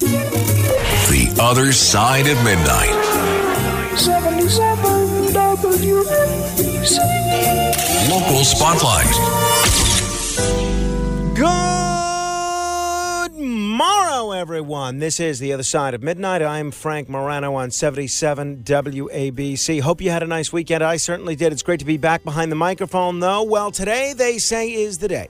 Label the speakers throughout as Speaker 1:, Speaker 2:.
Speaker 1: The Other Side of Midnight.
Speaker 2: 77 WABC.
Speaker 1: Local Spotlight.
Speaker 3: Good morrow, everyone. This is The Other Side of Midnight. I'm Frank Morano on 77 WABC. Hope you had a nice weekend. I certainly did. It's great to be back behind the microphone, though. Well, today they say is the day.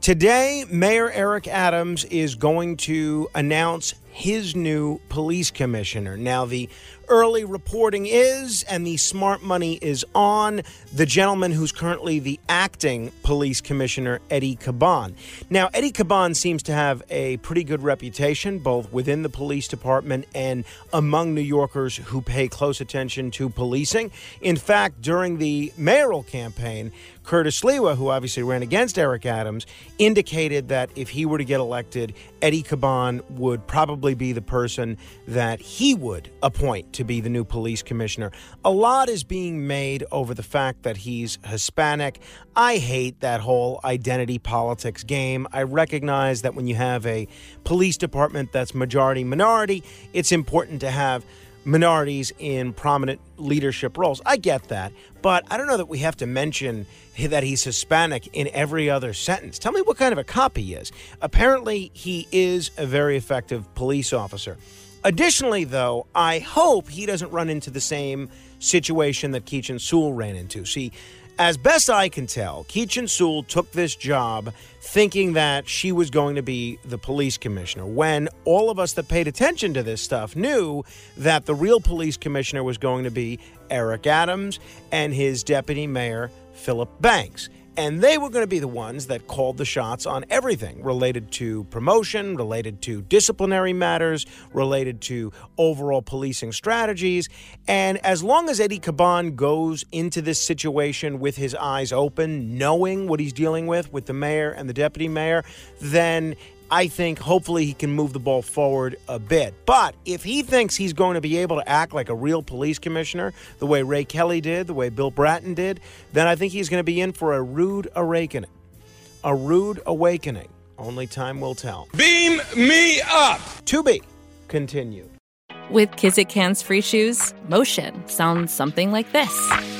Speaker 3: Today, Mayor Eric Adams is going to announce his new police commissioner. Now, the early reporting is, and the smart money is on, the gentleman who's currently the acting police commissioner, Eddie Caban. Now, Eddie Caban seems to have a pretty good reputation, both within the police department and among New Yorkers who pay close attention to policing. In fact, during the mayoral campaign, Curtis Sliwa, who obviously ran against Eric Adams, indicated that if he were to get elected, Eddie Caban would probably be the person that he would appoint to be the new police commissioner. A lot is being made over the fact that he's Hispanic. I hate that whole identity politics game. I recognize that when you have a police department that's majority minority, it's important to have minorities in prominent leadership roles. I get that, but I don't know that we have to mention that he's Hispanic in every other sentence. Tell me what kind of a cop he is. Apparently, he is a very effective police officer. Additionally, though, I hope he doesn't run into the same situation that Keechant Sewell ran into. See, as best I can tell, Keechant Sewell took this job thinking that she was going to be the police commissioner when all of us that paid attention to this stuff knew that the real police commissioner was going to be Eric Adams and his deputy mayor, Philip Banks. And they were going to be the ones that called the shots on everything related to promotion, related to disciplinary matters, related to overall policing strategies. And as long as Eddie Caban goes into this situation with his eyes open, knowing what he's dealing with with the mayor and the deputy mayor, then I think hopefully he can move the ball forward a bit. But if he thinks he's going to be able to act like a real police commissioner, the way Ray Kelly did, the way Bill Bratton did, then I think he's going to be in for a rude awakening. A rude awakening. Only time will tell.
Speaker 4: Beam me up!
Speaker 3: To be continued.
Speaker 5: With Kizik hands free shoes, motion sounds something like this.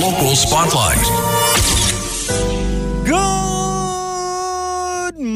Speaker 1: Local Spotlight.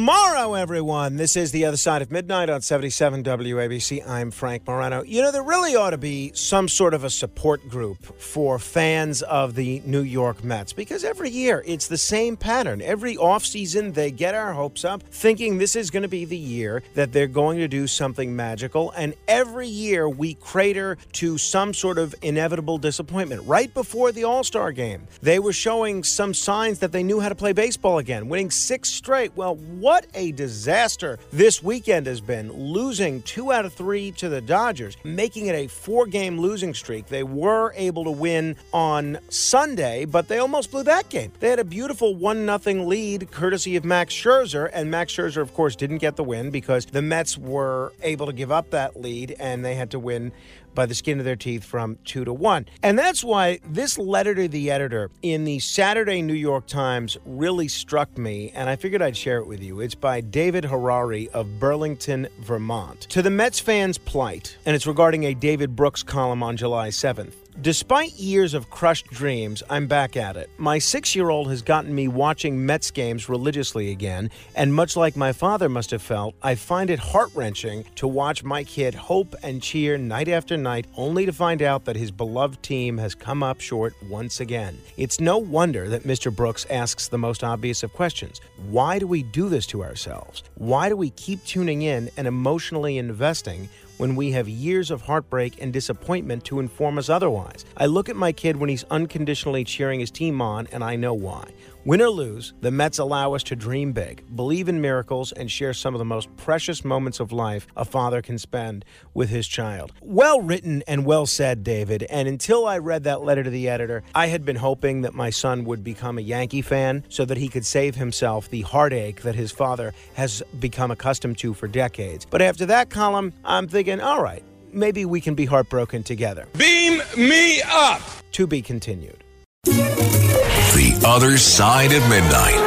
Speaker 3: Good morrow, everyone. This is The Other Side of Midnight on 77 WABC. I'm Frank Morano. You know, there really ought to be some sort of a support group for fans of the New York Mets because every year it's the same pattern. Every offseason, they get our hopes up thinking this is going to be the year that they're going to do something magical. And every year we crater to some sort of inevitable disappointment. Right before the All Star game, they were showing some signs that they knew how to play baseball again, winning six straight. Well, what a disaster this weekend has been, losing two out of three to the Dodgers, making it a four game losing streak. They were able to win on Sunday, but they almost blew that game. They had a beautiful 1 0 lead courtesy of Max Scherzer, and Max Scherzer, of course, didn't get the win because the Mets were able to give up that lead and they had to win by the skin of their teeth from two to one. And that's why this letter to the editor in the Saturday New York Times really struck me, and I figured I'd share it with you. It's by David Harari of Burlington, Vermont. To the Mets fans' plight, and it's regarding a David Brooks column on July 7th. Despite years of crushed dreams, I'm back at it. My six year old has gotten me watching Mets games religiously again, and much like my father must have felt, I find it heart wrenching to watch my kid hope and cheer night after night only to find out that his beloved team has come up short once again. It's no wonder that Mr. Brooks asks the most obvious of questions Why do we do this to ourselves? Why do we keep tuning in and emotionally investing? when we have years of heartbreak and disappointment to inform us otherwise. I look at my kid when he's unconditionally cheering his team on, and I know why. Win or lose, the Mets allow us to dream big, believe in miracles, and share some of the most precious moments of life a father can spend with his child. Well written and well said, David. And until I read that letter to the editor, I had been hoping that my son would become a Yankee fan so that he could save himself the heartache that his father has become accustomed to for decades. But after that column, I'm thinking, all right, maybe we can be heartbroken together.
Speaker 4: Beam me up.
Speaker 3: To be continued.
Speaker 1: The Other Side of Midnight.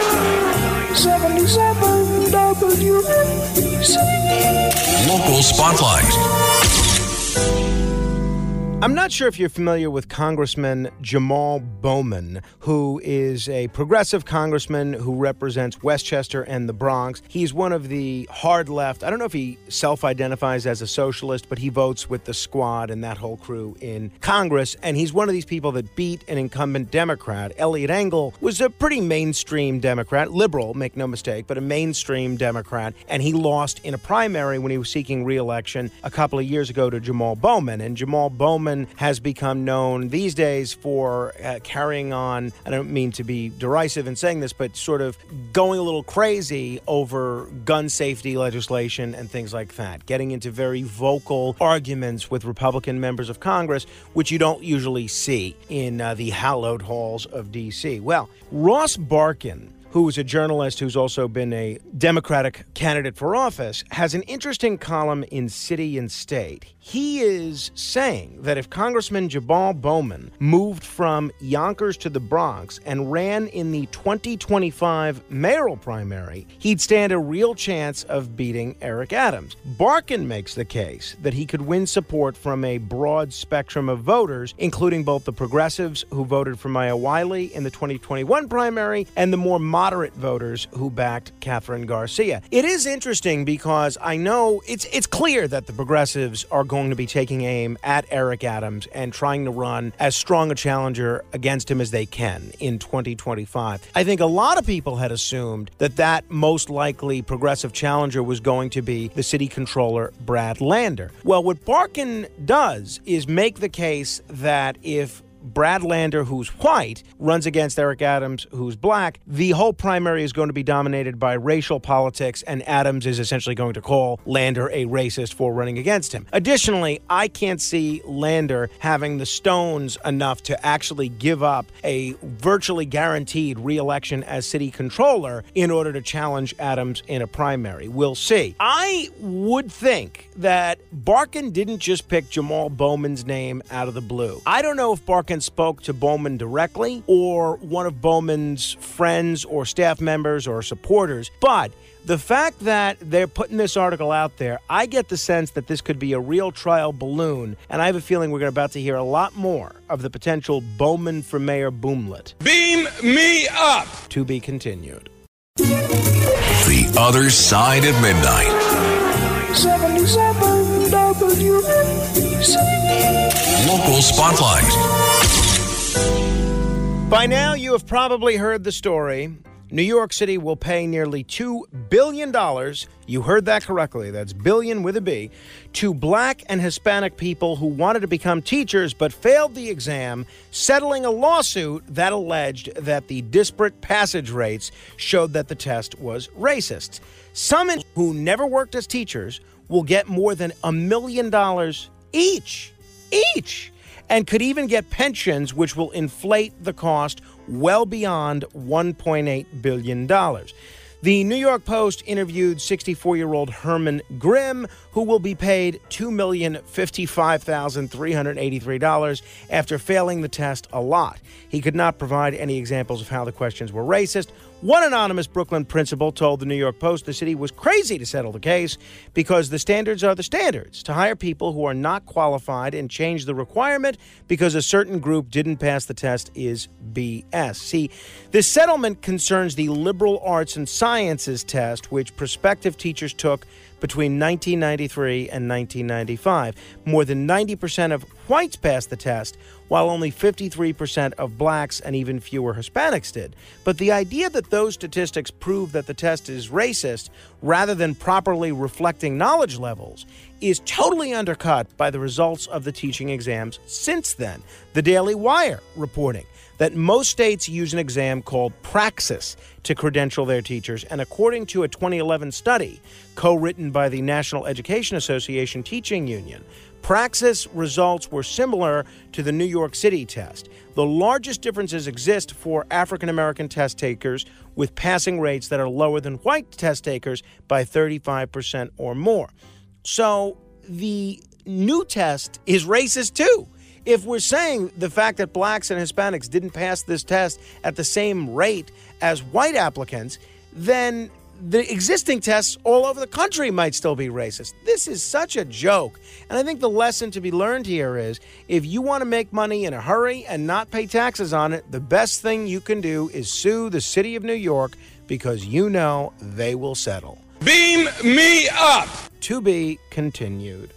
Speaker 2: 77 WABC.
Speaker 1: Local Spotlight.
Speaker 3: I'm not sure if you're familiar with Congressman Jamaal Bowman, who is a progressive congressman who represents Westchester and the Bronx. He's one of the hard left. I don't know if he self identifies as a socialist, but he votes with the squad and that whole crew in Congress. And he's one of these people that beat an incumbent Democrat. Eliot Engel was a pretty mainstream Democrat, liberal, make no mistake, but a mainstream Democrat. And he lost in a primary when he was seeking reelection a couple of years ago to Jamaal Bowman. And Jamaal Bowman has become known these days for uh, carrying on, I don't mean to be derisive in saying this, but sort of going a little crazy over gun safety legislation and things like that, getting into very vocal arguments with Republican members of Congress, which you don't usually see in uh, the hallowed halls of D.C. Well, Ross Barkan who is a journalist who's also been a Democratic candidate for office, has an interesting column in City and State. He is saying that if Congressman Jamaal Bowman moved from Yonkers to the Bronx and ran in the 2025 mayoral primary, he'd stand a real chance of beating Eric Adams. Barkan makes the case that he could win support from a broad spectrum of voters, including both the progressives who voted for Maya Wiley in the 2021 primary and the more moderate voters who backed Kathryn Garcia. It is interesting because I know it's it's clear that the progressives are going to be taking aim at Eric Adams and trying to run as strong a challenger against him as they can in 2025. I think a lot of people had assumed that that most likely progressive challenger was going to be the city controller Brad Lander. Well, what Barkan does is make the case that if Brad Lander, who's white, runs against Eric Adams, who's black, the whole primary is going to be dominated by racial politics, and Adams is essentially going to call Lander a racist for running against him. Additionally, I can't see Lander having the stones enough to actually give up a virtually guaranteed reelection as city controller in order to challenge Adams in a primary. We'll see. I would think that Barkan didn't just pick Jamaal Bowman's name out of the blue. I don't know if Barkan spoke to Bowman directly or one of Bowman's friends or staff members or supporters, but the fact that they're putting this article out there, I get the sense that this could be a real trial balloon, and I have a feeling we're about to hear a lot more of the potential Bowman for Mayor boomlet.
Speaker 4: Beam me up.
Speaker 3: To be continued.
Speaker 1: The Other Side of Midnight.
Speaker 2: 77 WABC.
Speaker 1: Local Spotlight.
Speaker 3: By now, you have probably heard the story. New York City will pay nearly $2 billion. You heard that correctly. That's billion with a B. To black and Hispanic people who wanted to become teachers but failed the exam, settling a lawsuit that alleged that the disparate passage rates showed that the test was racist. Some who never worked as teachers will get more than a million dollars each. Each and could even get pensions which will inflate the cost well beyond $1.8 billion. The New York Post interviewed 64 year old Herman Grimm, who will be paid $2,055,383 after failing the test a lot. He could not provide any examples of how the questions were racist One anonymous Brooklyn principal told the New York Post the city was crazy to settle the case because the standards are the standards. To hire people who are not qualified and change the requirement because a certain group didn't pass the test is BS. See, this settlement concerns the liberal arts and sciences test, which prospective teachers took between 1993 and 1995. More than 90% of whites passed the test, while only 53% of blacks and even fewer Hispanics did. But the idea that those statistics prove that the test is racist rather than properly reflecting knowledge levels is totally undercut by the results of the teaching exams since then. The Daily Wire reporting that most states use an exam called Praxis to credential their teachers. And according to a 2011 study co written by the National Education Association Teaching Union, Praxis results were similar to the New York City test. The largest differences exist for African American test takers with passing rates that are lower than white test takers by 35% or more. So the new test is racist too if we're saying the fact that blacks and Hispanics didn't pass this test at the same rate as white applicants, then the existing tests all over the country might still be racist. This is such a joke. And I think the lesson to be learned here is if you want to make money in a hurry and not pay taxes on it, the best thing you can do is sue the city of New York because you know they will settle.
Speaker 4: Beam me up.
Speaker 3: To be continued.